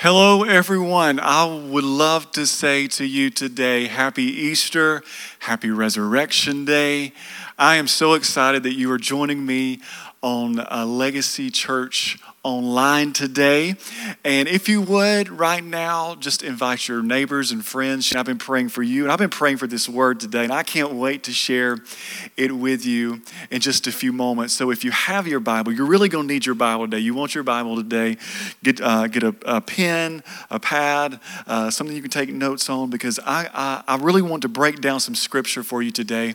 Hello, everyone. I would love to say to you today, Happy Easter, Happy Resurrection Day. I am so excited that you are joining me on uh, Legacy Church online today. And if you would, right now, just invite your neighbors and friends. I've been praying for you, and I've been praying for this word today, and I can't wait to share it with you in just a few moments. So if you have your Bible, you're really going to need your Bible today. You want your Bible today, get, uh, get a, a, pen, a pad, uh, something you can take notes on, because I, I, I really want to break down some scripture for you today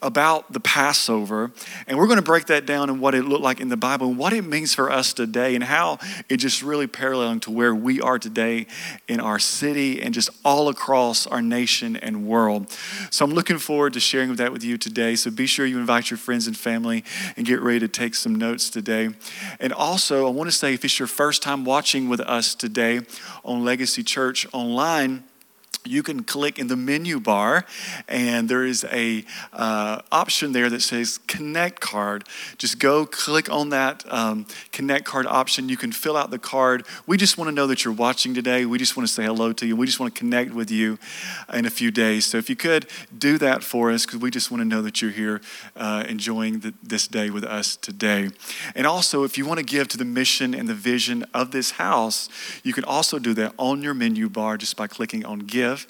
about the Passover. And we're going to break that down and what it looked like in the Bible and what it means for us today today and how it just really paralleling to where we are today in our city and just all across our nation and world. So I'm looking forward to sharing that with you today. So be sure you invite your friends and family and get ready to take some notes today. And also, I want to say if it's your first time watching with us today on Legacy Church online, you can click in the menu bar and there is a uh, option there that says connect card. Just go click on that um, connect card option. You can fill out the card. We just want to know that you're watching today. We just want to say hello to you. We just want to connect with you in a few days. So if you could do that for us because we just want to know that you're here uh, enjoying the, this day with us today. And also if you want to give to the mission and the vision of this house you can also do that on your menu bar just by clicking on give give,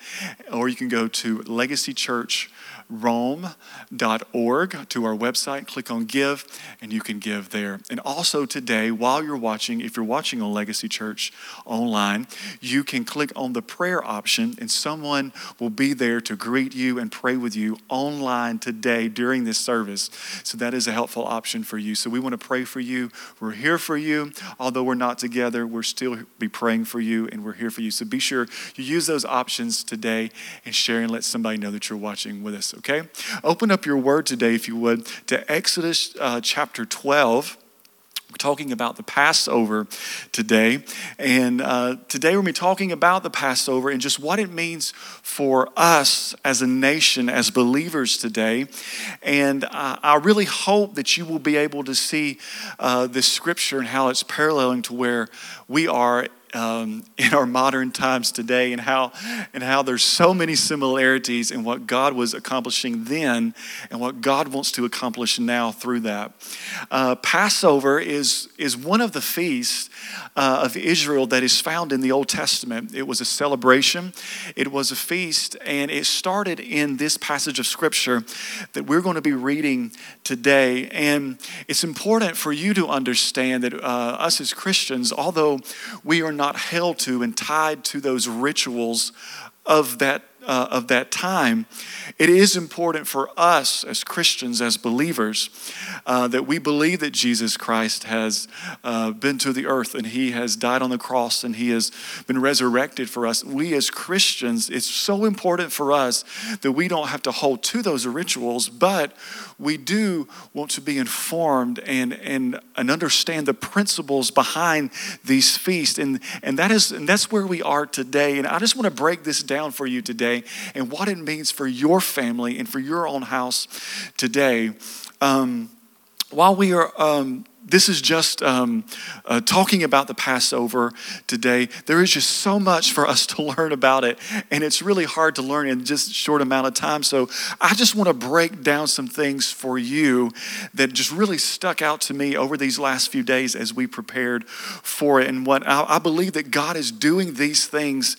or you can go to legacychurchrome.org to our website, click on give, and you can give there. And also today, while you're watching, if you're watching on Legacy Church online, you can click on the prayer option, and someone will be there to greet you and pray with you online today during this service. So that is a helpful option for you. So we want to pray for you. We're here for you. Although we're not together, we're still be praying for you, and we're here for you. So be sure you use those options today and share and let somebody know that you're watching with us okay? Open up your word today, if you would, to Exodus uh, chapter 12. We're talking about the Passover today. And uh, today we're going to be talking about the Passover and just what it means for us as a nation, as believers today. And uh, I really hope that you will be able to see uh, this scripture and how it's paralleling to where we are um, in our modern times today and how, and how there's so many similarities in what God was accomplishing then and what God wants to accomplish now through that. Uh, Passover is, is one of the feasts uh, of Israel that is found in the Old Testament. It was a celebration, it was a feast, and it started in this passage of Scripture that we're going to be reading today. And it's important for you to understand that uh, us as Christians, although we are not held to and tied to those rituals of that uh, of that time, it is important for us as Christians, as believers, uh, that we believe that Jesus Christ has uh, been to the earth and he has died on the cross and he has been resurrected for us. We as Christians, it's so important for us that we don't have to hold to those rituals, but we do want to be informed and, and, and understand the principles behind these feasts. And, and, that is, and that's where we are today. And I just want to break this down for you today and what it means for your family and for your own house today. Um, while we are um, this is just um, uh, talking about the Passover today. There is just so much for us to learn about it, and it's really hard to learn in just a short amount of time. So I just want to break down some things for you that just really stuck out to me over these last few days as we prepared for it. And what I, I believe that God is doing these things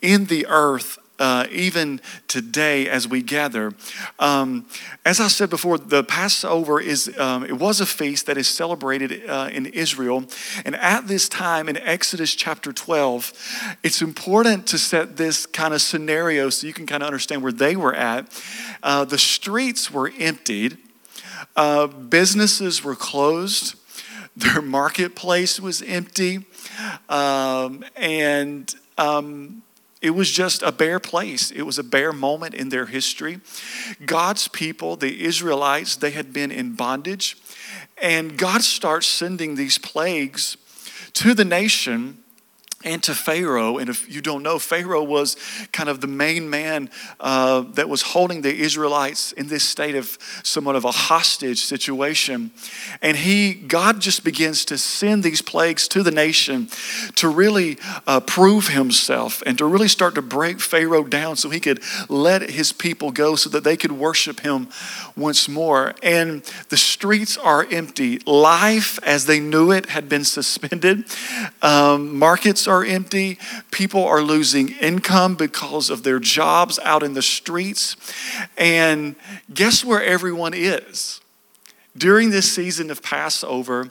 in the earth uh, even today as we gather. Um, as I said before, the Passover is um, it was a feast that is celebrated uh, in Israel, and at this time in Exodus chapter 12, it's important to set this kind of scenario so you can kind of understand where they were at. Uh, the streets were emptied, uh, businesses were closed, their marketplace was empty, um, and um, it was just a bare place. It was a bare moment in their history. God's people, the Israelites, they had been in bondage. And God starts sending these plagues to the nation and to Pharaoh. And if you don't know, Pharaoh was kind of the main man uh, that was holding the Israelites in this state of somewhat of a hostage situation. And he, God just begins to send these plagues to the nation to really uh, prove himself and to really start to break Pharaoh down so he could let his people go so that they could worship him once more. And the streets are empty. Life as they knew it had been suspended. Um, markets are are empty. People are losing income because of their jobs out in the streets. And guess where everyone is? During this season of Passover,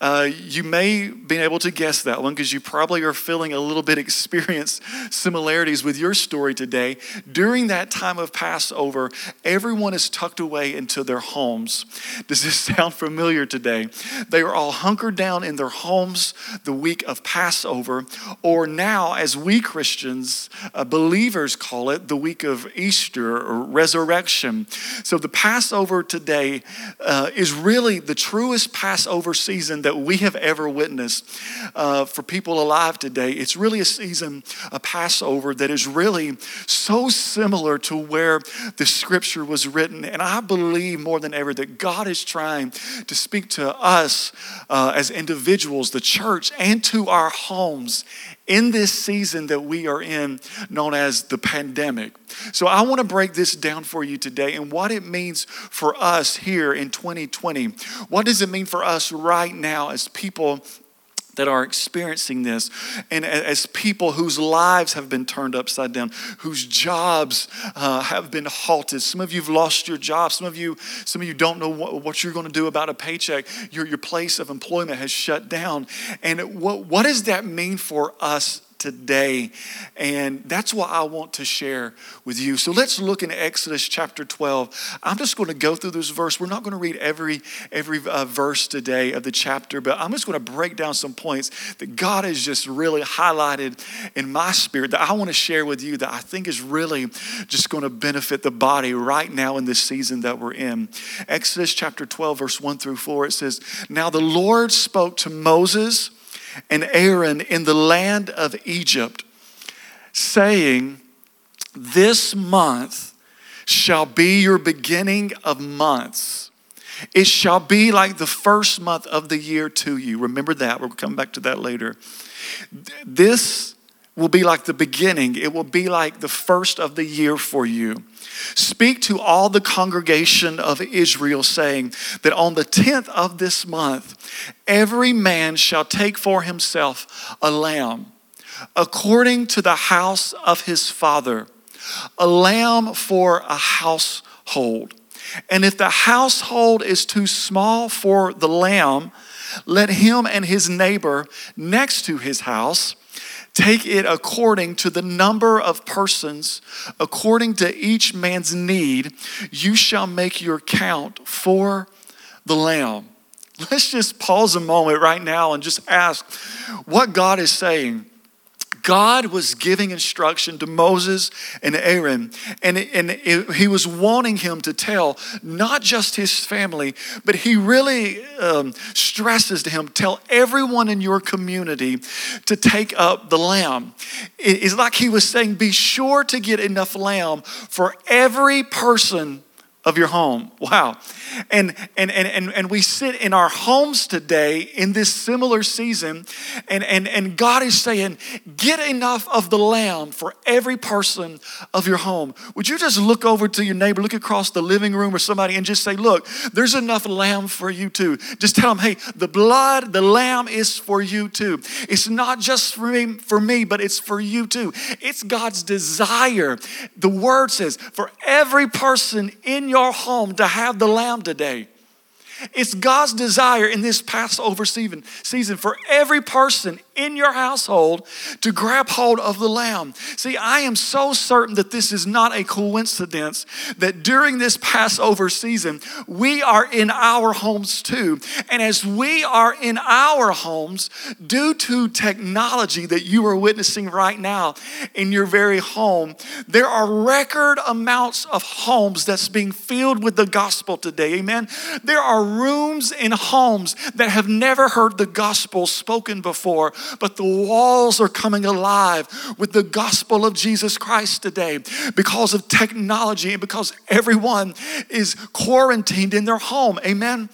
uh, you may be able to guess that one because you probably are feeling a little bit experience similarities with your story today. During that time of Passover, everyone is tucked away into their homes. Does this sound familiar today? They are all hunkered down in their homes the week of Passover, or now, as we Christians, uh, believers call it, the week of Easter or resurrection. So the Passover today uh, is really the truest Passover season that we have ever witnessed uh, for people alive today. It's really a season, a Passover, that is really so similar to where the scripture was written. And I believe more than ever that God is trying to speak to us uh, as individuals, the church, and to our homes in this season that we are in, known as the pandemic. So, I want to break this down for you today and what it means for us here in 2020. What does it mean for us right now as people that are experiencing this. And as people whose lives have been turned upside down whose jobs uh, have been halted. Some of you have lost your job. Some of you some of you don't know what, what you're going to do about a paycheck. Your, your place of employment has shut down. And what, what does that mean for us today. And that's what I want to share with you. So let's look in Exodus chapter 12. I'm just going to go through this verse. We're not going to read every, every uh, verse today of the chapter, but I'm just going to break down some points that God has just really highlighted in my spirit that I want to share with you that I think is really just going to benefit the body right now in this season that we're in. Exodus chapter 12, verse 1 through 4, it says, Now the Lord spoke to Moses and Aaron in the land of Egypt, saying, This month shall be your beginning of months. It shall be like the first month of the year to you. Remember that. We'll come back to that later. This will be like the beginning, it will be like the first of the year for you. Speak to all the congregation of Israel, saying that on the 10th of this month, every man shall take for himself a lamb, according to the house of his father, a lamb for a household. And if the household is too small for the lamb, let him and his neighbor next to his house Take it according to the number of persons, according to each man's need, you shall make your count for the lamb. Let's just pause a moment right now and just ask what God is saying God was giving instruction to Moses and Aaron, and, and it, he was wanting him to tell not just his family, but he really um, stresses to him tell everyone in your community to take up the lamb. It, it's like he was saying, be sure to get enough lamb for every person of your home. Wow. And, and, and, and, and we sit in our homes today in this similar season, and, and, and God is saying, get enough of the lamb for every person of your home. Would you just look over to your neighbor, look across the living room or somebody, and just say, look, there's enough lamb for you too. Just tell them, hey, the blood, the lamb is for you too. It's not just for me, for me, but it's for you too. It's God's desire. The word says, for every person in your your home to have the lamb today. It's God's desire in this Passover season, season for every person in your household to grab hold of the lamb. See, I am so certain that this is not a coincidence that during this Passover season, we are in our homes too. And as we are in our homes, due to technology that you are witnessing right now in your very home, there are record amounts of homes that's being filled with the gospel today. Amen. There are rooms in homes that have never heard the gospel spoken before but the walls are coming alive with the gospel of Jesus Christ today because of technology and because everyone is quarantined in their home. Amen.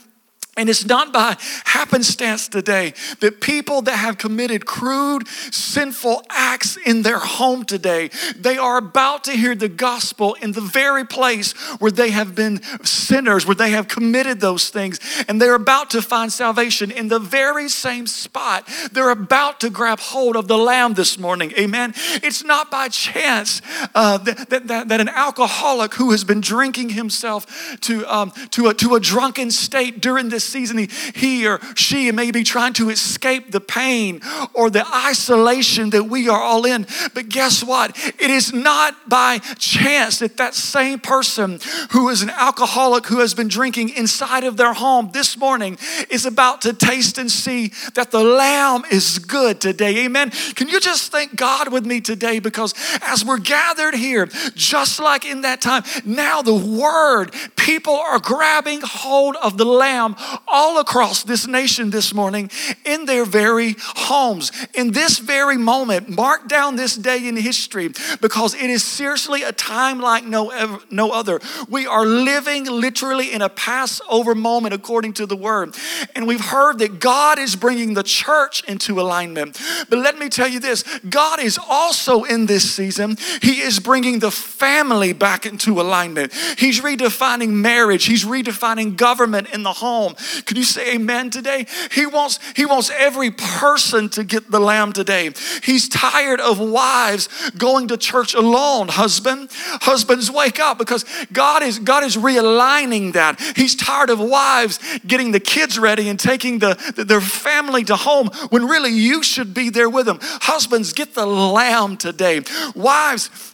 And it's not by happenstance today that people that have committed crude, sinful acts in their home today, they are about to hear the gospel in the very place where they have been sinners, where they have committed those things, and they're about to find salvation in the very same spot. They're about to grab hold of the Lamb this morning. Amen. It's not by chance uh, that, that, that, that, an alcoholic who has been drinking himself to, um, to, a, to a drunken state during this this season, he, he or she may be trying to escape the pain or the isolation that we are all in. But guess what? It is not by chance that that same person who is an alcoholic who has been drinking inside of their home this morning is about to taste and see that the Lamb is good today. Amen. Can you just thank God with me today? Because as we're gathered here, just like in that time, now the Word, people are grabbing hold of the Lamb all across this nation this morning in their very homes. In this very moment, mark down this day in history because it is seriously a time like no, no other. We are living literally in a Passover moment according to the word. And we've heard that God is bringing the church into alignment. But let me tell you this God is also in this season, He is bringing the family back into alignment. He's redefining marriage, He's redefining government in the home. Can you say amen today? He wants, he wants every person to get the lamb today. He's tired of wives going to church alone. Husband, husbands wake up because God is God is realigning that. He's tired of wives getting the kids ready and taking the, the their family to home when really you should be there with them. Husbands, get the lamb today. Wives,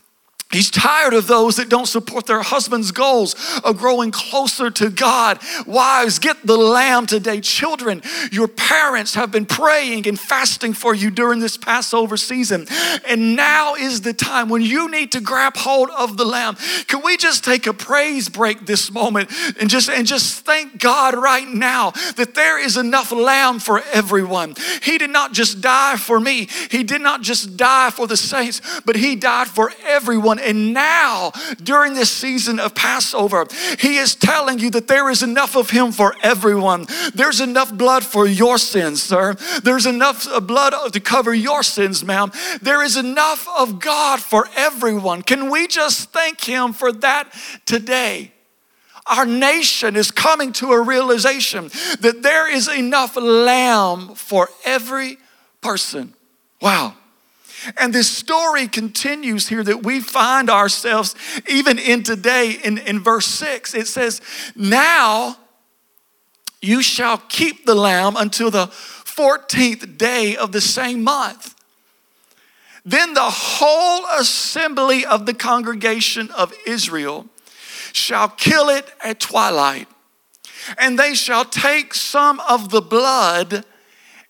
He's tired of those that don't support their husband's goals of growing closer to God. Wives, get the lamb today. Children, your parents have been praying and fasting for you during this Passover season. And now is the time when you need to grab hold of the lamb. Can we just take a praise break this moment and just and just thank God right now that there is enough lamb for everyone. He did not just die for me. He did not just die for the saints, but he died for everyone and now, during this season of Passover, He is telling you that there is enough of Him for everyone. There's enough blood for your sins, sir. There's enough uh, blood to cover your sins, ma'am. There is enough of God for everyone. Can we just thank Him for that today? Our nation is coming to a realization that there is enough lamb for every person. Wow. And this story continues here that we find ourselves even in today in, in verse 6. It says, Now you shall keep the lamb until the 14th day of the same month. Then the whole assembly of the congregation of Israel shall kill it at twilight. And they shall take some of the blood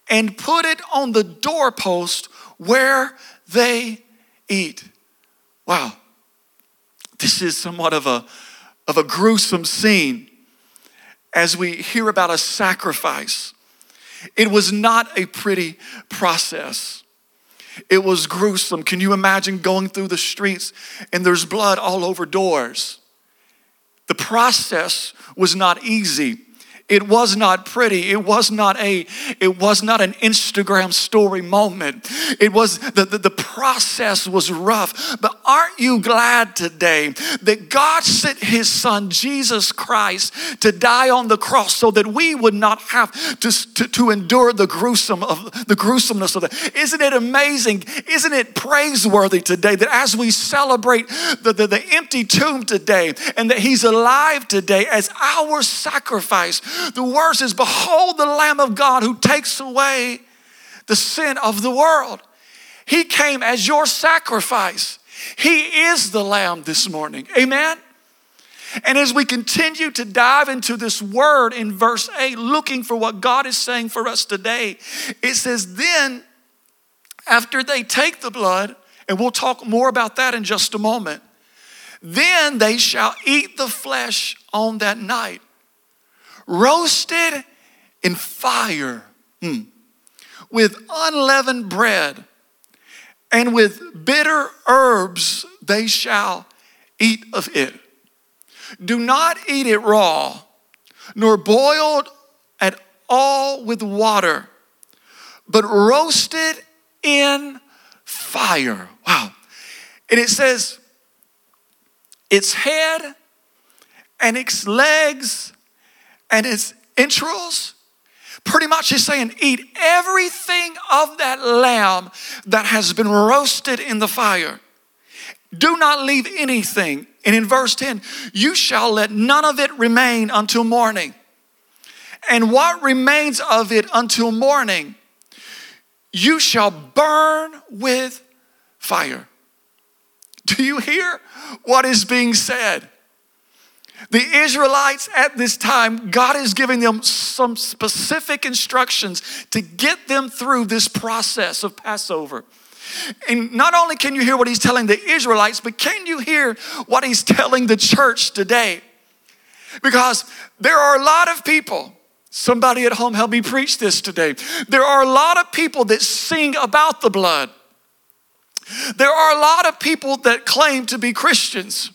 and put it on the doorpost where they eat. Wow. This is somewhat of a, of a gruesome scene as we hear about a sacrifice. It was not a pretty process. It was gruesome. Can you imagine going through the streets and there's blood all over doors? The process was not easy. It was not pretty. It was not a, it was not an Instagram story moment. It was the, the, the process was rough. But aren't you glad today that God sent his son Jesus Christ to die on the cross so that we would not have to, to, to endure the gruesome of the gruesomeness of that? Isn't it amazing? Isn't it praiseworthy today that as we celebrate the, the, the empty tomb today and that he's alive today as our sacrifice? The word is, Behold the Lamb of God who takes away the sin of the world. He came as your sacrifice. He is the Lamb this morning. Amen. And as we continue to dive into this word in verse 8, looking for what God is saying for us today, it says, Then after they take the blood, and we'll talk more about that in just a moment, then they shall eat the flesh on that night roasted in fire hmm, with unleavened bread, and with bitter herbs they shall eat of it. Do not eat it raw, nor boiled at all with water, but roasted in fire. Wow. And it says, its head and its legs and its entrails. Pretty much he's saying, eat everything of that lamb that has been roasted in the fire. Do not leave anything. And in verse 10, you shall let none of it remain until morning. And what remains of it until morning, you shall burn with fire. Do you hear what is being said? The Israelites at this time, God is giving them some specific instructions to get them through this process of Passover. And not only can you hear what he's telling the Israelites, but can you hear what he's telling the church today? Because there are a lot of people, somebody at home help me preach this today. There are a lot of people that sing about the blood. There are a lot of people that claim to be Christians.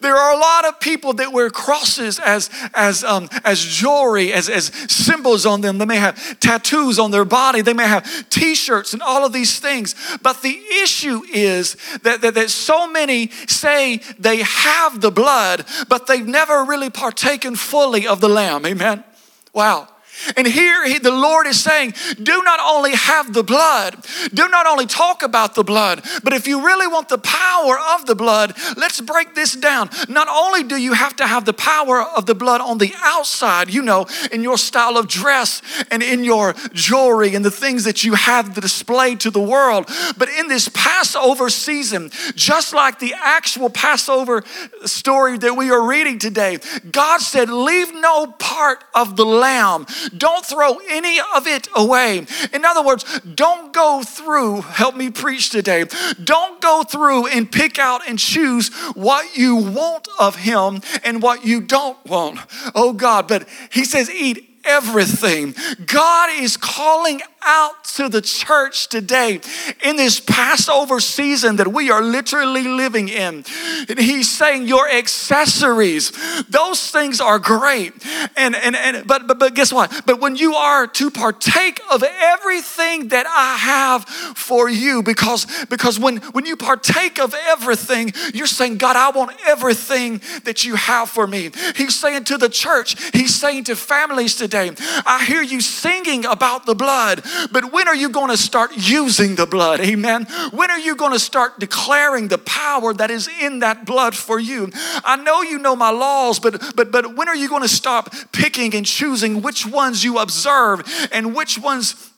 There are a lot of people that wear crosses as, as, um, as jewelry, as, as symbols on them. They may have tattoos on their body, they may have t shirts and all of these things. But the issue is that, that, that so many say they have the blood, but they've never really partaken fully of the Lamb. Amen? Wow. And here he, the Lord is saying, do not only have the blood, do not only talk about the blood, but if you really want the power of the blood, let's break this down. Not only do you have to have the power of the blood on the outside, you know, in your style of dress and in your jewelry and the things that you have displayed to the world, but in this Passover season, just like the actual Passover story that we are reading today, God said, Leave no part of the lamb don't throw any of it away. In other words, don't go through, help me preach today. Don't go through and pick out and choose what you want of Him and what you don't want. Oh God, but He says, eat everything. God is calling out to the church today in this Passover season that we are literally living in. And he's saying your accessories, those things are great. And and and but but but guess what? But when you are to partake of everything that I have for you, because because when when you partake of everything, you're saying, God, I want everything that you have for me. He's saying to the church, he's saying to families today, I hear you singing about the blood. But when are you going to start using the blood? Amen. When are you going to start declaring the power that is in that blood for you? I know you know my laws, but but but when are you going to stop picking and choosing which ones you observe and which ones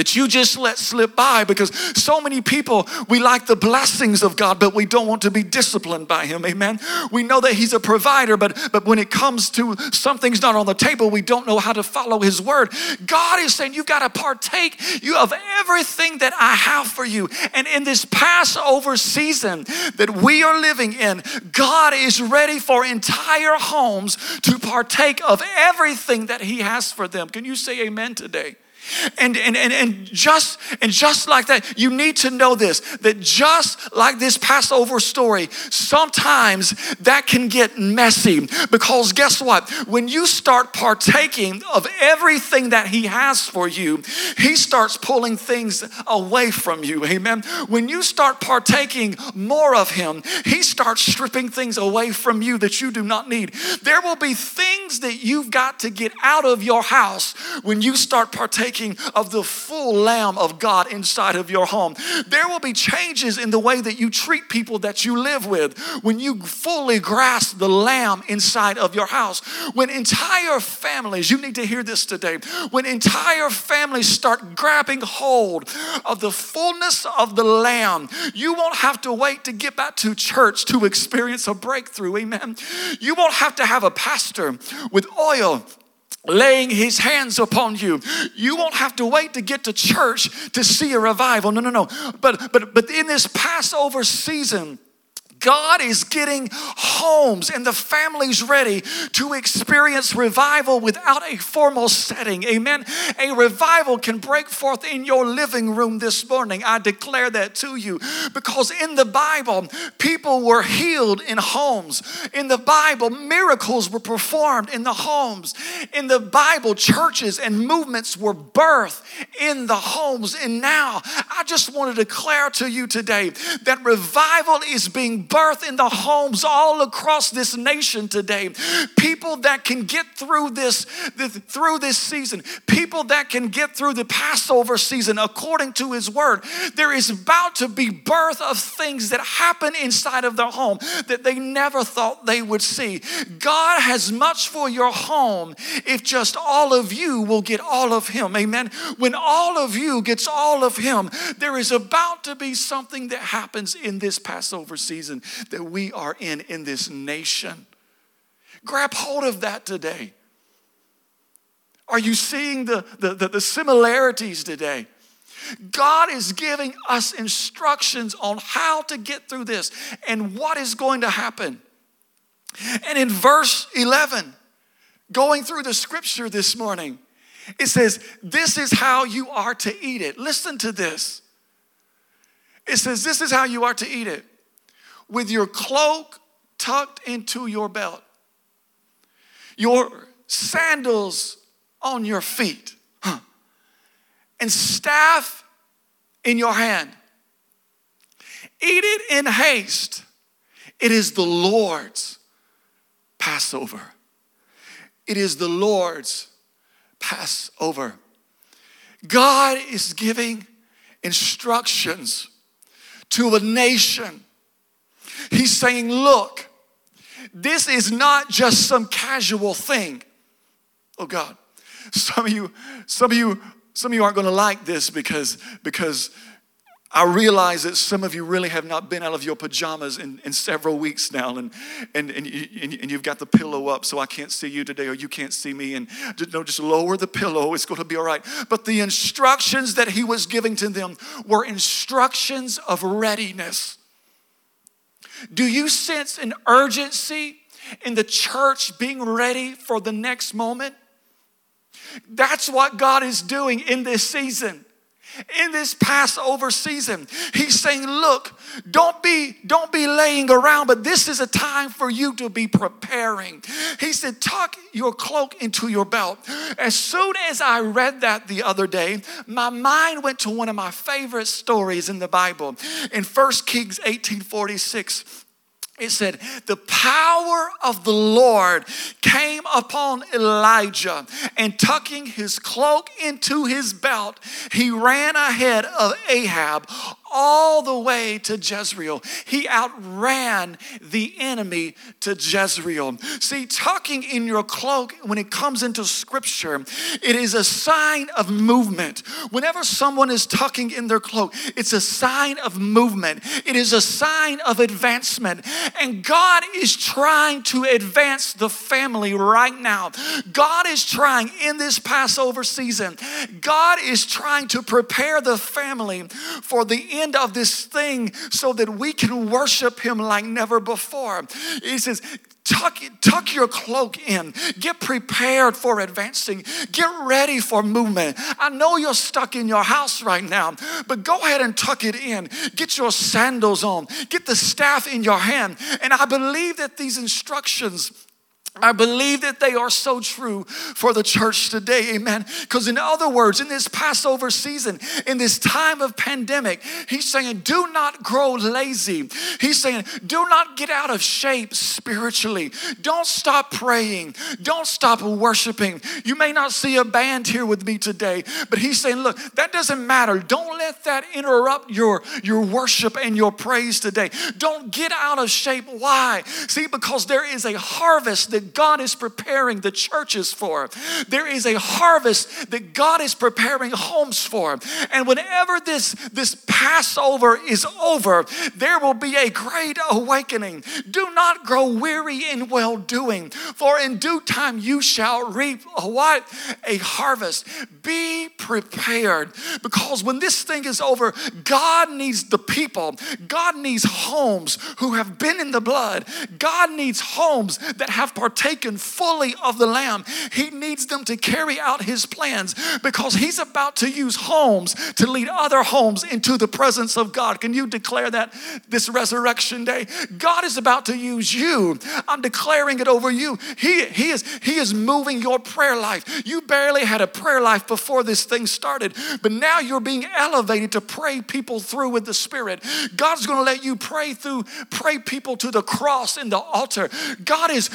that you just let slip by because so many people, we like the blessings of God, but we don't want to be disciplined by Him. Amen. We know that He's a provider, but, but when it comes to something's not on the table, we don't know how to follow His word. God is saying, You've got to partake you of everything that I have for you. And in this Passover season that we are living in, God is ready for entire homes to partake of everything that He has for them. Can you say amen today? And, and, and, and, just, and just like that, you need to know this that just like this Passover story, sometimes that can get messy because guess what? When you start partaking of everything that He has for you, He starts pulling things away from you. Amen. When you start partaking more of Him, He starts stripping things away from you that you do not need. There will be things that you've got to get out of your house when you start partaking of the full Lamb of God inside of your home. There will be changes in the way that you treat people that you live with when you fully grasp the Lamb inside of your house. When entire families, you need to hear this today, when entire families start grabbing hold of the fullness of the Lamb, you won't have to wait to get back to church to experience a breakthrough. Amen. You won't have to have a pastor with oil laying his hands upon you. You won't have to wait to get to church to see a revival. No, no, no. But but but in this Passover season, God is getting homes and the families ready to experience revival without a formal setting. Amen. A revival can break forth in your living room this morning. I declare that to you because in the Bible, people were healed in homes. In the Bible, miracles were performed in the homes. In the Bible, churches and movements were birthed in the homes. And now, I just want to declare to you today that revival is being birthed in the homes all across this nation today. People that can get through this, through this season, people that can get through the Passover season according to his word. There is about to be birth of things that happen inside of their home that they never thought they would see. God has much for your home if just all of you will get all of him. Amen. When all of you gets all of him, there is about to be something that happens in this Passover season that we are in in this nation. Grab hold of that today. Are you seeing the, the, the, the similarities today? God is giving us instructions on how to get through this and what is going to happen. And in verse 11, going through the scripture this morning, it says, This is how you are to eat it. Listen to this. It says, This is how you are to eat it with your cloak tucked into your belt, your sandals on your feet, and staff in your hand. Eat it in haste. It is the Lord's Passover. It is the Lord's Passover. God is giving instructions to a nation. He's saying, Look, this is not just some casual thing. Oh God, some of you, some of you, some of you aren't going to like this because because I realize that some of you really have not been out of your pajamas in, in several weeks now, and, and, and, you, and you've got the pillow up, so I can't see you today, or you can't see me. And just, no, just lower the pillow, it's going to be all right. But the instructions that he was giving to them were instructions of readiness. Do you sense an urgency in the church being ready for the next moment? That's what God is doing in this season in this passover season he's saying look don't be don't be laying around but this is a time for you to be preparing. He said tuck your cloak into your belt. As soon as i read that the other day my mind went to one of my favorite stories in the bible. In 1 kings 1846 it said, The power of the Lord came upon Elijah, and tucking his cloak into his belt, he ran ahead of Ahab all the way to Jezreel. He outran the enemy to Jezreel. See, tucking in your cloak, when it comes into scripture, it is a sign of movement. Whenever someone is tucking in their cloak, it's a sign of movement, it is a sign of advancement. And God is trying to advance the family right now. God is trying in this Passover season, God is trying to prepare the family for the end of this thing so that we can worship Him like never before. He says, Tuck, tuck your cloak in. Get prepared for advancing. Get ready for movement. I know you're stuck in your house right now, but go ahead and tuck it in. Get your sandals on. Get the staff in your hand. And I believe that these instructions I believe that they are so true for the church today, amen. Because, in other words, in this Passover season, in this time of pandemic, he's saying, do not grow lazy. He's saying, do not get out of shape spiritually. Don't stop praying. Don't stop worshiping. You may not see a band here with me today, but he's saying, look, that doesn't matter. Don't let that interrupt your, your worship and your praise today. Don't get out of shape. Why? See, because there is a harvest that that God is preparing the churches for. There is a harvest that God is preparing homes for. And whenever this, this Passover is over, there will be a great awakening. Do not grow weary in well doing, for in due time you shall reap a what? A harvest. Be prepared because when this thing is over, God needs the people. God needs homes who have been in the blood. God needs homes that have partaken fully of the Lamb. He needs them to carry out His plans because He's about to use homes to lead other homes into the presence of God. Can you declare that this resurrection day? God is about to use you. I'm declaring it over you. He, he, is, he is moving your prayer life. You barely had a prayer life before this thing started, but now you're being elevated to pray people through with the Spirit. God's going to let you pray through, pray people to the cross and the altar. God is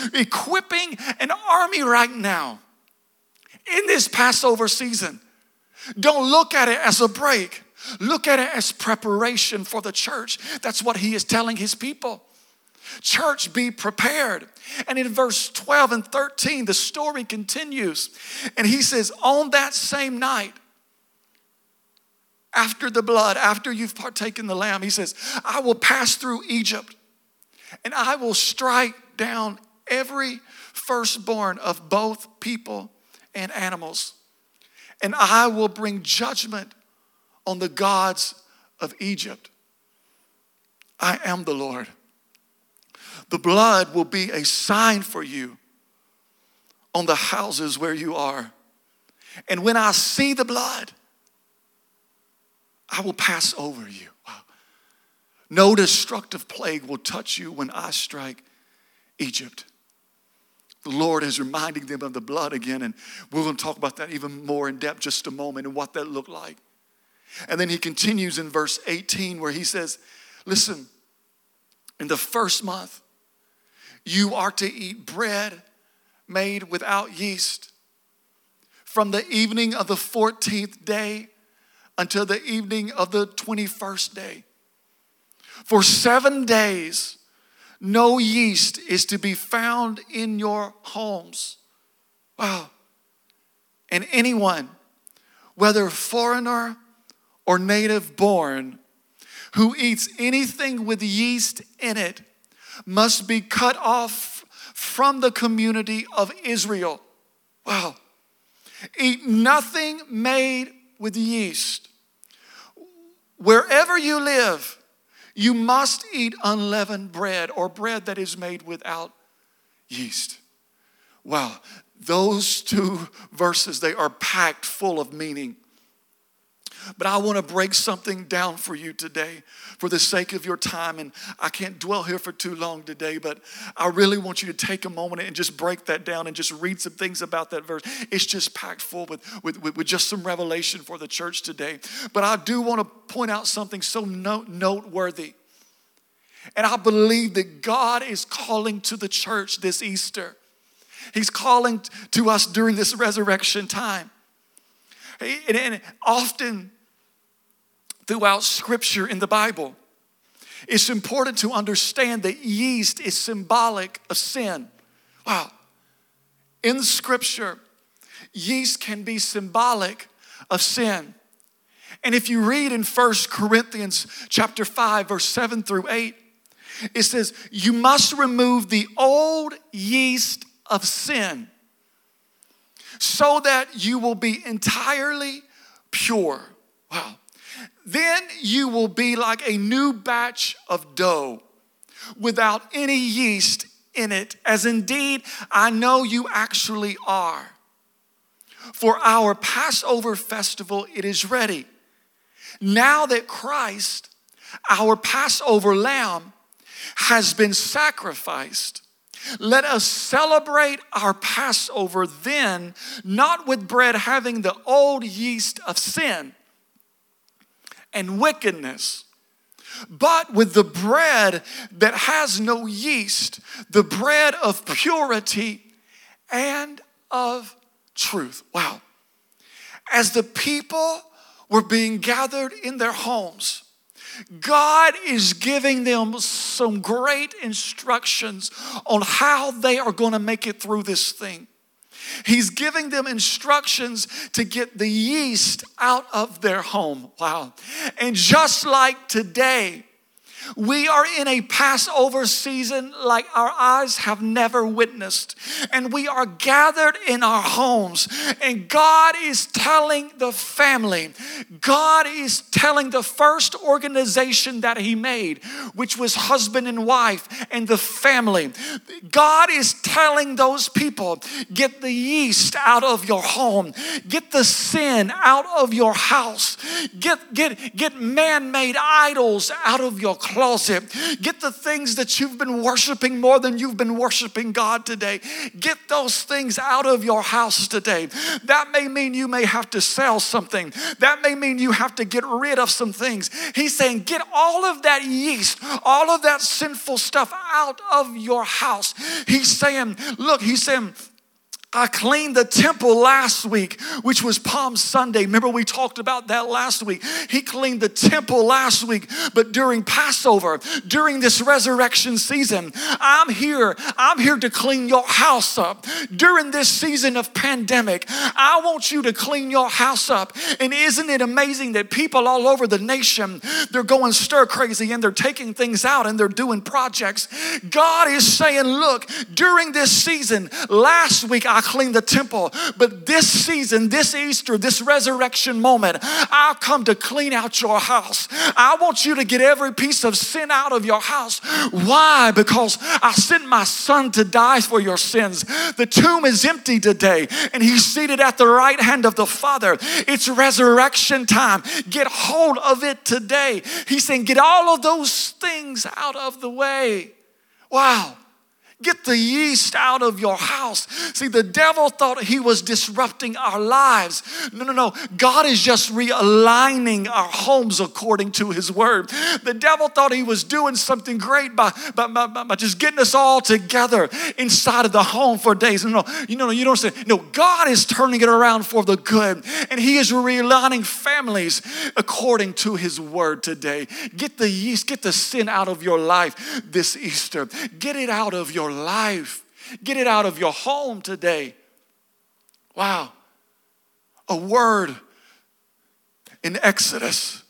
an army right now in this Passover season. Don't look at it as a break. Look at it as preparation for the church. That's what he is telling his people. Church, be prepared. And in verse 12 and 13, the story continues. And he says, On that same night, after the blood, after you've partaken the lamb, he says, I will pass through Egypt and I will strike down every firstborn of both people and animals. And I will bring judgment on the gods of Egypt. I am the Lord. The blood will be a sign for you on the houses where you are. And when I see the blood, I will pass over you. No destructive plague will touch you when I strike Egypt. The Lord is reminding them of the blood again, and we're going to talk about that even more in depth just a moment and what that looked like. And then he continues in verse 18 where he says, Listen, in the first month, you are to eat bread made without yeast. From the evening of the 14th day until the evening of the 21st day. For seven days, no yeast is to be found in your homes. Wow. And anyone, whether foreigner or native born, who eats anything with yeast in it must be cut off from the community of Israel. Wow. Eat nothing made with yeast. Wherever you live, you must eat unleavened bread or bread that is made without yeast. Wow, those two verses, they are packed full of meaning. But I want to break something down for you today for the sake of your time. And I can't dwell here for too long today, but I really want you to take a moment and just break that down and just read some things about that verse. It's just packed full with, with, with, with just some revelation for the church today. But I do want to point out something so note, noteworthy. And I believe that God is calling to the church this Easter. He's calling to us during this resurrection time. And often throughout scripture in the Bible. It's important to understand that yeast is symbolic of sin. Wow. In scripture, yeast can be symbolic of sin. And if you read in First Corinthians chapter 5 verse 7 through 8, it says, "You must remove the old yeast of sin so that you will be entirely pure." Wow. Then you will be like a new batch of dough without any yeast in it, as indeed I know you actually are. For our Passover festival, it is ready. Now that Christ, our Passover lamb, has been sacrificed, let us celebrate our Passover then, not with bread having the old yeast of sin and wickedness, but with the bread that has no yeast, the bread of purity and of truth. Wow. As the people were being gathered in their homes, God is giving them some great instructions on how they are going to make it through this thing. He's giving them instructions to get the yeast out of their home. Wow. And just like today, we are in a Passover season like our eyes have never witnessed. And we are gathered in our homes. And God is telling the family, God is telling the first organization that He made, which was husband and wife and the family. God is telling those people, get the yeast out of your home, get the sin out of your house, get, get, get man made idols out of your closet. Get the things that you've been worshiping more than you've been worshiping God today. Get those things out of your house today. That may mean you may have to sell something, that may mean you have to get rid of some things. He's saying, get all of that yeast, all of that sinful stuff out of your house. He's saying, look, he's saying, I cleaned the temple last week, which was Palm Sunday. Remember, we talked about that last week. He cleaned the temple last week, but during Passover, during this resurrection season, I'm here. I'm here to clean your house up. During this season of pandemic, I want you to clean your house up. And isn't it amazing that people all over the nation, they're going stir crazy and they're taking things out and they're doing projects? God is saying, look, during this season, last week I cleaned the temple. But this season, this Easter, this resurrection moment, I've come to clean out your house. I want you to get every piece of sin out of your house. Why? Because I sent my son to die for your sins. The tomb is empty today, and he's seated at the right hand of the Father. It's resurrection time. Get hold of it today. He's saying, Get all of those things out of the way. Wow. Get the yeast out of your house. See, the devil thought he was disrupting our lives. No, no, no. God is just realigning our homes according to his word. The devil thought he was doing something great by, by, by, by just getting us all together inside of the home for days. No, no, you know, you don't say, no, God is turning it around for the good. And he is realigning families according to his word today. Get the yeast, get the sin out of your life this Easter. Get it out of your your life. Get it out of your home today. Wow. A word in Exodus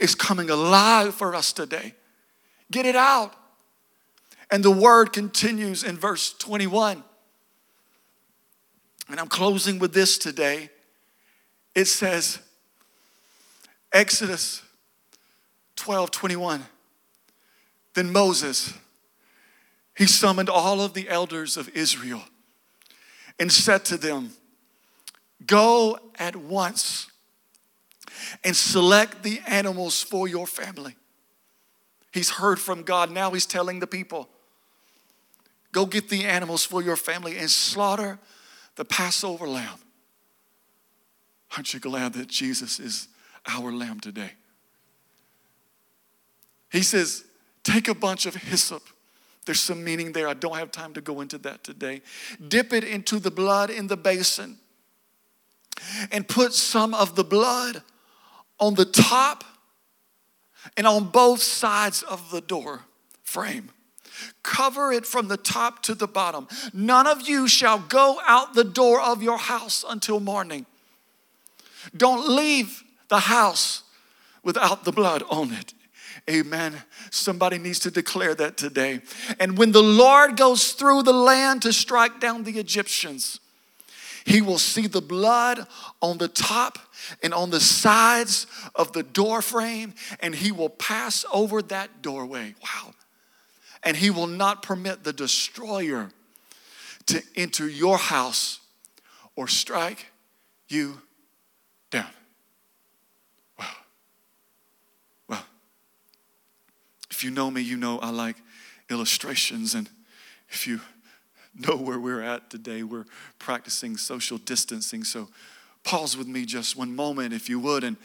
is coming alive for us today. Get it out. And the word continues in verse 21. And I'm closing with this today. It says, Exodus 12 21. Then Moses, he summoned all of the elders of Israel and said to them, Go at once and select the animals for your family. He's heard from God. Now he's telling the people, Go get the animals for your family and slaughter the Passover lamb. Aren't you glad that Jesus is our lamb today? He says, Take a bunch of hyssop there's some meaning there. I don't have time to go into that today. Dip it into the blood in the basin and put some of the blood on the top and on both sides of the door frame. Cover it from the top to the bottom. None of you shall go out the door of your house until morning. Don't leave the house without the blood on it. Amen. Somebody needs to declare that today. And when the Lord goes through the land to strike down the Egyptians, he will see the blood on the top and on the sides of the door frame, and he will pass over that doorway. Wow. And he will not permit the destroyer to enter your house or strike you If you know me, you know I like illustrations. And if you know where we're at today, we're practicing social distancing. So pause with me just one moment, if you would, and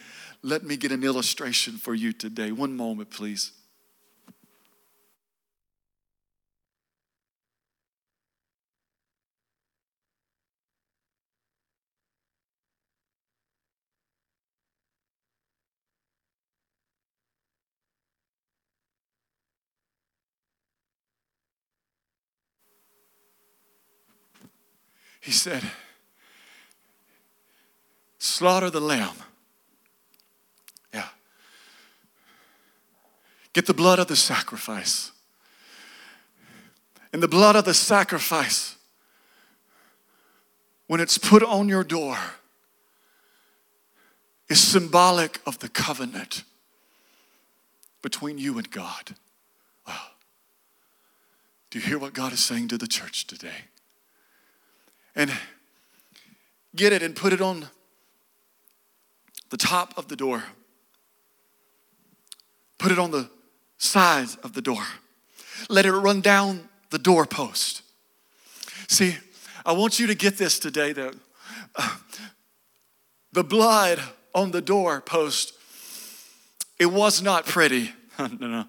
let me get an illustration for you today. One moment, please. He said, Slaughter the lamb. Yeah. Get the blood of the sacrifice. And the blood of the sacrifice, when it's put on your door, is symbolic of the covenant between you and God. Wow. Do you hear what God is saying to the church today? And get it and put it on the top of the door. Put it on the sides of the door. Let it run down the doorpost. See, I want you to get this today that uh, the blood on the doorpost, it was not pretty. no, no.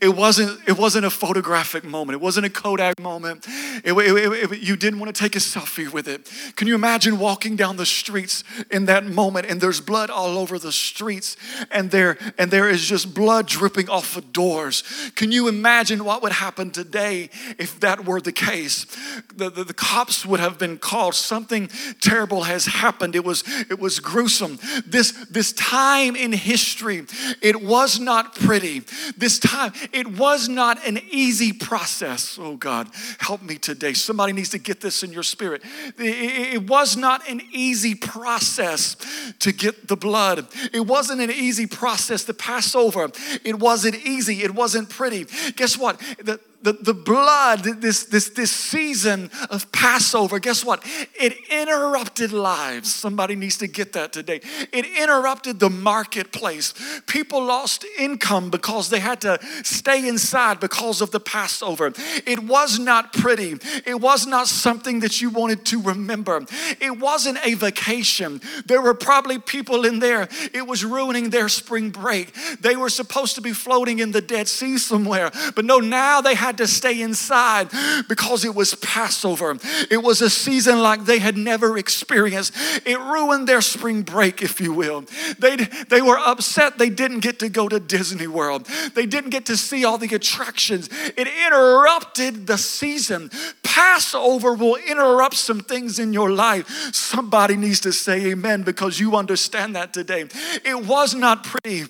It wasn't, it wasn't a photographic moment. It wasn't a Kodak moment. It, it, it, you didn't want to take a selfie with it. Can you imagine walking down the streets in that moment and there's blood all over the streets and there, and there is just blood dripping off of doors? Can you imagine what would happen today if that were the case? The, the, the cops would have been called. Something terrible has happened. It was, it was gruesome. This, this time in history, it was not pretty. This time, it was not an easy process. Oh God, help me today. Somebody needs to get this in your spirit. It was not an easy process to get the blood. It wasn't an easy process to pass over. It wasn't easy. It wasn't pretty. Guess what? The, the, the blood, this, this, this season of Passover, guess what? It interrupted lives. Somebody needs to get that today. It interrupted the marketplace. People lost income because they had to stay inside because of the Passover. It was not pretty. It was not something that you wanted to remember. It wasn't a vacation. There were probably people in there, it was ruining their spring break. They were supposed to be floating in the Dead Sea somewhere, but no, now they had to stay inside because it was Passover. It was a season like they had never experienced. It ruined their spring break, if you will. They, they were upset they didn't get to go to Disney World, they didn't get to see all the attractions. It interrupted the season. Passover will interrupt some things in your life. Somebody needs to say amen because you understand that today. It was not pretty.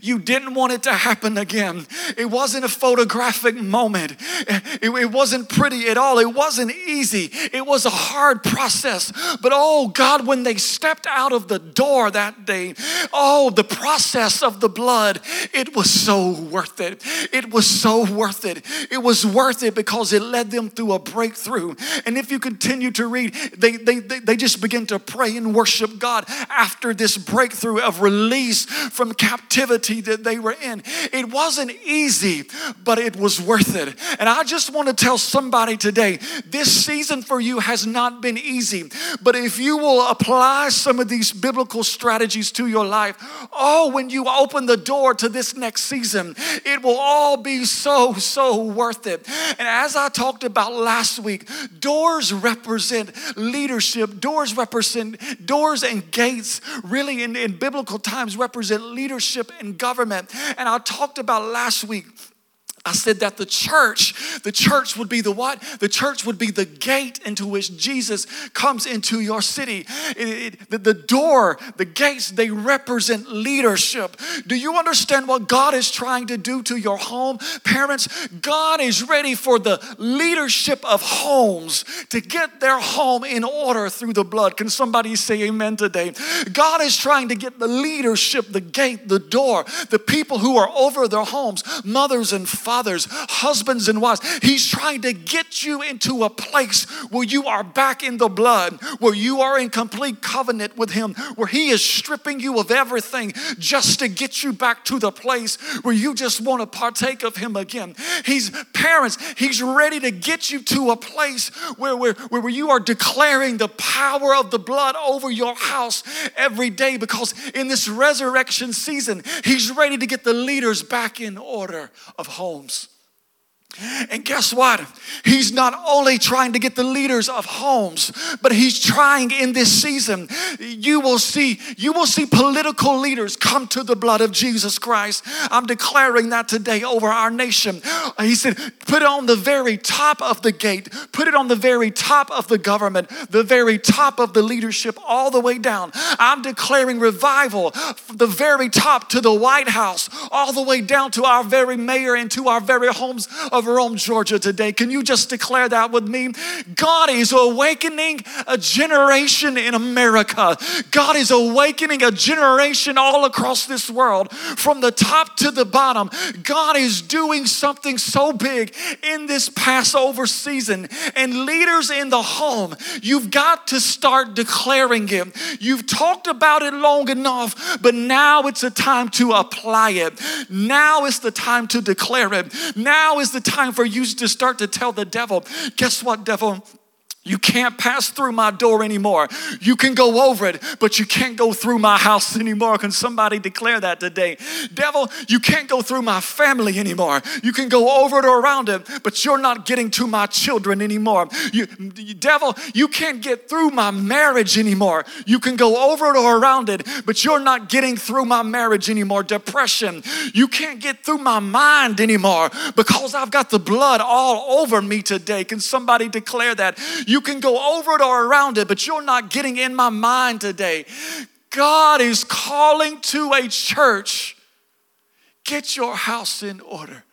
You didn't want it to happen again. It wasn't a photographic moment. It, it, wasn't pretty at all. It wasn't easy. It was a hard process. But oh, God, when they stepped out of the door that day, oh, the process of the blood, it was so worth it. It was so worth it. It was worth it because it led them through a breakthrough. And if you continue to read, they, they, they, they just begin to pray and worship God after this breakthrough of release from captivity that they were in. It wasn't easy, but it was worth it. And I just want to tell somebody today this season for you has not been easy, but if you will apply some of these biblical strategies to your life, oh, when you open the door to this next season, it will all be so, so worth it. And as I talked about last week, doors represent leadership, doors represent doors and gates, really in, in biblical times, represent leadership in government. And I talked about last week I said that the church, the church would be the what? The church would be the gate into which Jesus comes into your city. It, it, the, the door, the gates, they represent leadership. Do you understand what God is trying to do to your home? Parents, God is ready for the leadership of homes to get their home in order through the blood. Can somebody say amen today? God is trying to get the leadership, the gate, the door, the people who are over their homes, mothers and fathers fathers, husbands and wives. He's trying to get you into a place where you are back in the blood, where you are in complete covenant with Him, where He is stripping you of everything just to get you back to the place where you just want to partake of Him again. He's parents, He's ready to get you to a place where, where, where you are declaring the power of the blood over your house every day because in this resurrection season, He's ready to get the leaders back in order of homes. And guess what? He's not only trying to get the leaders of homes, but he's trying in this season. You will see, you will see political leaders come to the blood of Jesus Christ. I'm declaring that today over our nation. He said, put it on the very top of the gate, put it on the very top of the government, the very top of the leadership, all the way down. I'm declaring revival from the very top to the White House, all the way down to our very mayor and to our very homes of of Rome, Georgia today. Can you just declare that with me? God is awakening a generation in America. God is awakening a generation all across this world from the top to the bottom. God is doing something so big in this Passover season. And leaders in the home, you've got to start declaring it. You've talked about it long enough, but now it's a time to apply it. Now is the time to declare it. Now is the time time for you to start to tell the devil, guess what, devil? You can't pass through my door anymore. You can go over it, but you can't go through my house anymore. Can somebody declare that today? Devil, you can't go through my family anymore. You can go over it or around it, but you're not getting to my children anymore. You, devil, you can't get through my marriage anymore. You can go over it or around it, but you're not getting through my marriage anymore. Depression, you can't get through my mind anymore because I've got the blood all over me today. Can somebody declare that? You can go over it or around it, but you're not getting in my mind today. God is calling to a church get your house in order.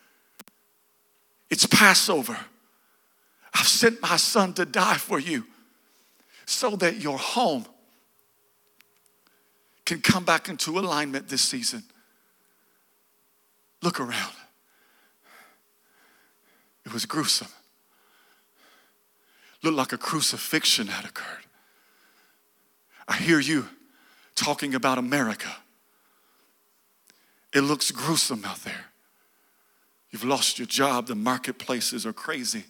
It's Passover. I've sent my son to die for you so that your home can come back into alignment this season. Look around. It was gruesome looked like a crucifixion had occurred. I hear you talking about America. It looks gruesome out there. You've lost your job, the marketplaces are crazy.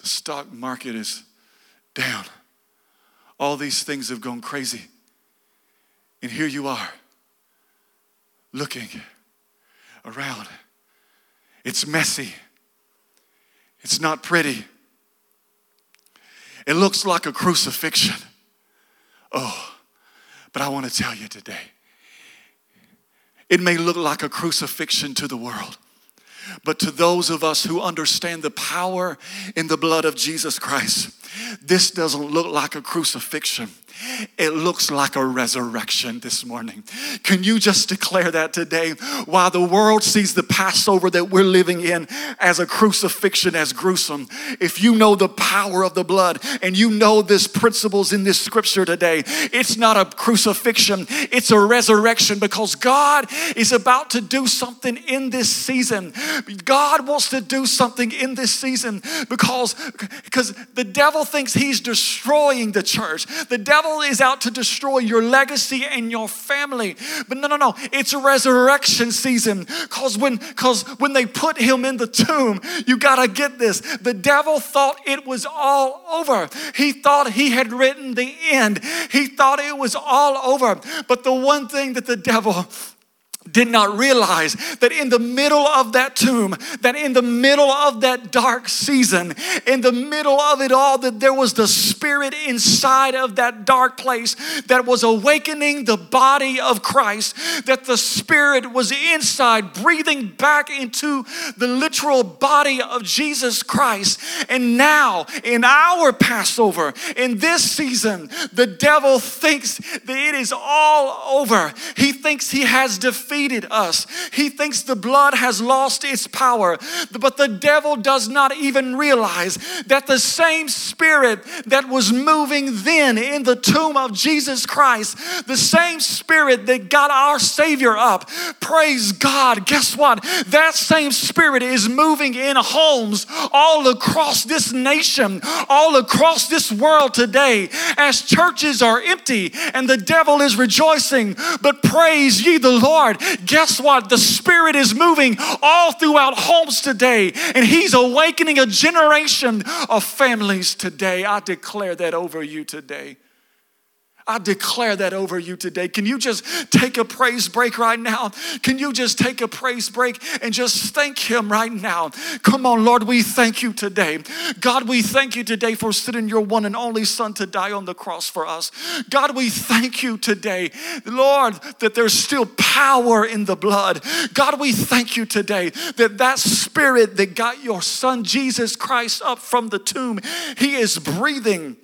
The stock market is down. All these things have gone crazy. And here you are looking around. It's messy. It's not pretty. It looks like a crucifixion. Oh, but I want to tell you today it may look like a crucifixion to the world. But to those of us who understand the power in the blood of Jesus Christ, this doesn't look like a crucifixion. It looks like a resurrection this morning. Can you just declare that today? While the world sees the Passover that we're living in as a crucifixion, as gruesome, if you know the power of the blood and you know this principles in this scripture today, it's not a crucifixion, it's a resurrection because God is about to do something in this season. God wants to do something in this season because, because the devil thinks he's destroying the church. The devil devil is out to destroy your legacy and your family. But no, no, no. It's a resurrection season. Cause when cause when they put him in the tomb, you gotta get this. The devil thought it was all over. He thought he had written the end. He thought it was all over. But the one thing that the devil did not realize that in the middle of that tomb, that in the middle of that dark season, in the middle of it all, that there was the spirit inside of that dark place that was awakening the body of Christ, that the spirit was inside, breathing back into the literal body of Jesus Christ. And now, in our Passover, in this season, the devil thinks that it is all over. He thinks he has defeated defeated us. He thinks the blood has lost its power. But the devil does not even realize that the same spirit that was moving then in the tomb of Jesus Christ, the same spirit that got our Savior up, praise God. Guess what? That same spirit is moving in homes all across this nation, all across this world today as churches are empty and the devil is rejoicing. But praise ye the Lord guess what? The Spirit is moving all throughout homes today, and He's awakening a generation of families today. I declare that over you today. I declare that over you today. Can you just take a praise break right now? Can you just take a praise break and just thank Him right now? Come on, Lord, we thank you today. God, we thank you today for sending your one and only Son to die on the cross for us. God, we thank you today, Lord, that there's still power in the blood. God, we thank you today that that spirit that got your Son Jesus Christ up from the tomb, He is breathing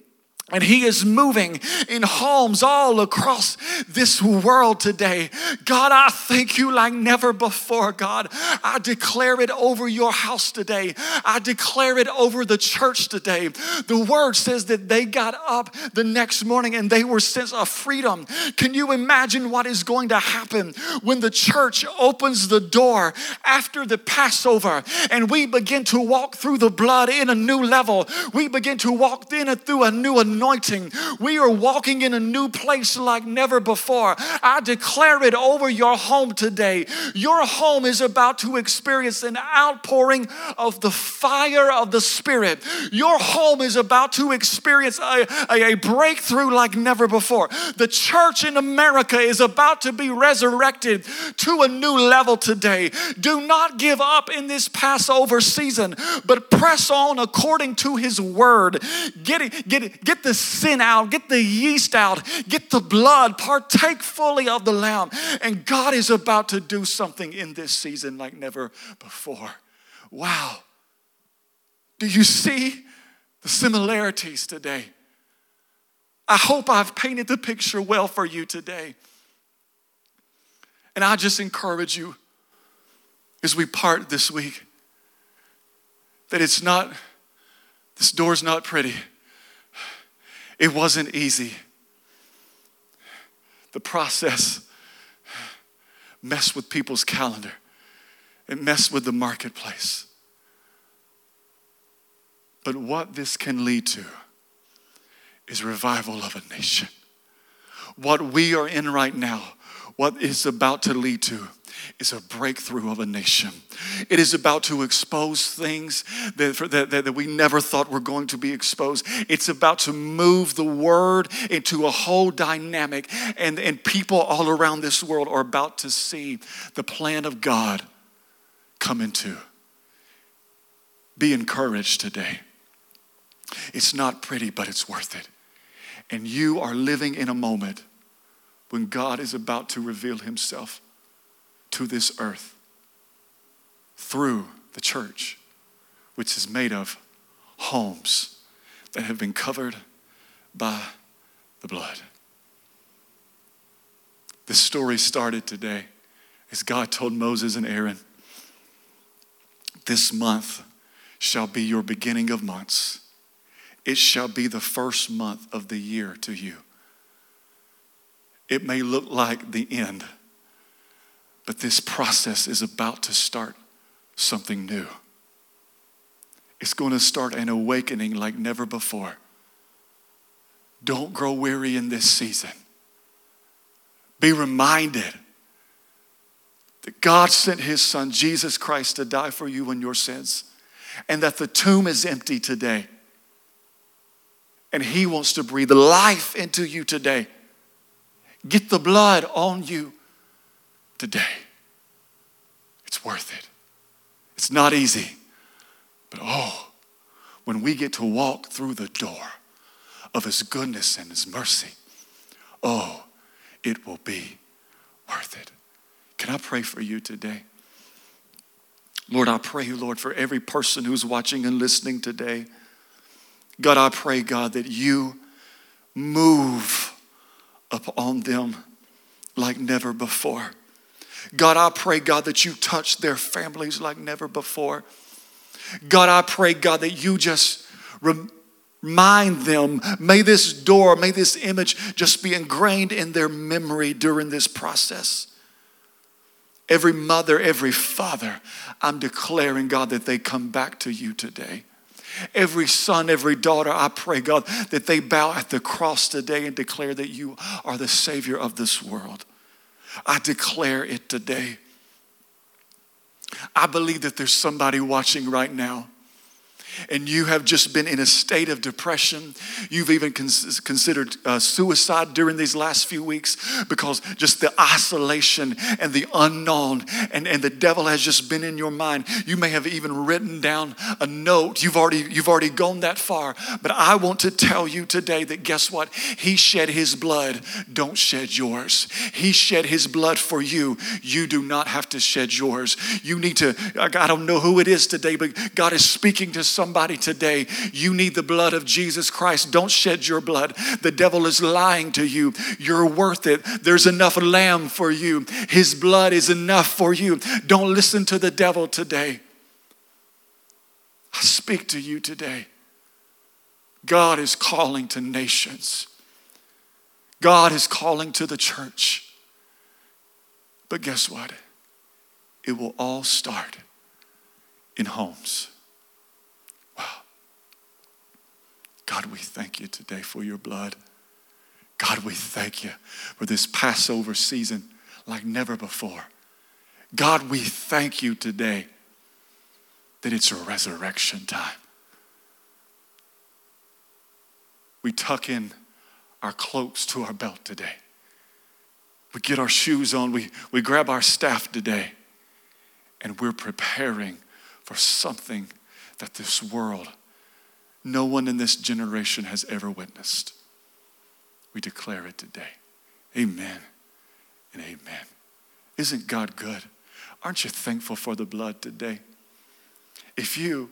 and he is moving in homes all across this world today. God, I thank you like never before, God. I declare it over your house today. I declare it over the church today. The word says that they got up the next morning and they were sense of freedom. Can you imagine what is going to happen when the church opens the door after the Passover and we begin to walk through the blood in a new level? We begin to walk in through a new anointing. We are walking in a new place like never before. I declare it over your home today. Your home is about to experience an outpouring of the fire of the Spirit. Your home is about to experience a, a, a breakthrough like never before. The church in America is about to be resurrected to a new level today. Do not give up in this Passover season, but press on according to His word. Get it, get it, get the sin out, get the yeast out, get the blood, partake fully of the Lamb. And God is about to do something in this season like never before. Wow. Do you see the similarities today? I hope I've painted the picture well for you today. And I just encourage you as we part this week that it's not, this door's not pretty. It wasn't easy. The process messed with people's calendar, it messed with the marketplace. But what this can lead to is revival of a nation. What we are in right now, what is about to lead to is a breakthrough of a nation. It is about to expose things that, that, that, we never thought were going to be exposed. It's about to move the word into a whole dynamic, and, and people all around this world are about to see the plan of God come into. Be encouraged today. It's not pretty, but it's worth it. And you are living in a moment when God is about to reveal himself to this earth through the church, which is made of homes that have been covered by the blood. This story started today as God told Moses and Aaron, This month shall be your beginning of months. It shall be the first month of the year to you. It may look like the end, but this process is about to start something new. It's going to start an awakening like never before. Don't grow weary in this season. Be reminded that God sent his son, Jesus Christ, to die for you and your sins, and that the tomb is empty today. And he wants to breathe life into you today. Get the blood on you today. It's worth it. It's not easy, but oh, when we get to walk through the door of His goodness and His mercy, oh, it will be worth it. Can I pray for you today? Lord, I pray, Lord, for every person who's watching and listening today. God, I pray, God, that you move upon them like never before. God, I pray, God, that you touch their families like never before. God, I pray, God, that you just remind them. May this door, may this image just be ingrained in their memory during this process. Every mother, every father, I'm declaring, God, that they come back to you today. Every son, every daughter, I pray, God, that they bow at the cross today and declare that you are the Savior of this world. I declare it today. I believe that there's somebody watching right now, and you have just been in a state of depression. You've even cons- considered uh, suicide during these last few weeks because just the isolation and the unknown, and, and the devil has just been in your mind. You may have even written down a note. You've already, you've already gone that far. But I want to tell you today that guess what? He shed his blood. Don't shed yours. He shed his blood for you. You do not have to shed yours. You need to, I don't know who it is today, but God is speaking to somebody today. You need the blood of Jesus Christ. Don't shed your blood. The devil is lying to you. You're worth it. There's enough lamb for you. His blood is enough for you. Don't listen to the devil today. I speak to you today. God is calling to nations. God is calling to the church. But guess what? It will all start in homes. Wow. God, we thank you today for your blood. God, we thank you for this Passover season like never before. God, we thank you today that it's a resurrection time. We tuck in our cloaks to our belt today. We get our shoes on, we, we grab our staff today, and we're preparing for something that this world, no one in this generation has ever witnessed. We declare it today. Amen and amen. Isn't God good? Aren't you thankful for the blood today? If you,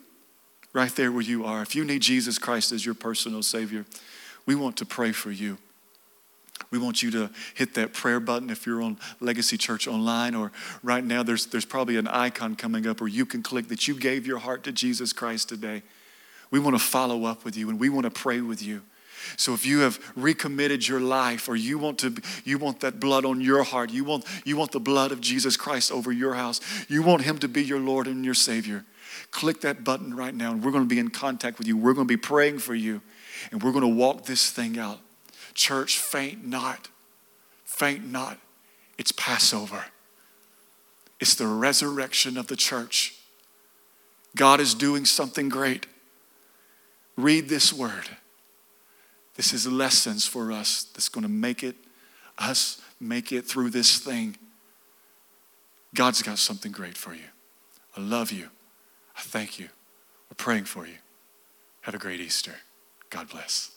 right there where you are, if you need Jesus Christ as your personal Savior, we want to pray for you. We want you to hit that prayer button if you're on Legacy Church Online, or right now there's, there's probably an icon coming up where you can click that you gave your heart to Jesus Christ today. We want to follow up with you and we want to pray with you. So if you have recommitted your life or you want to you want that blood on your heart, you want you want the blood of Jesus Christ over your house, you want him to be your Lord and your savior. Click that button right now and we're going to be in contact with you. We're going to be praying for you and we're going to walk this thing out. Church, faint not. Faint not. It's Passover. It's the resurrection of the church. God is doing something great. Read this word. This is lessons for us that's going to make it, us make it through this thing. God's got something great for you. I love you. I thank you. We're praying for you. Have a great Easter. God bless.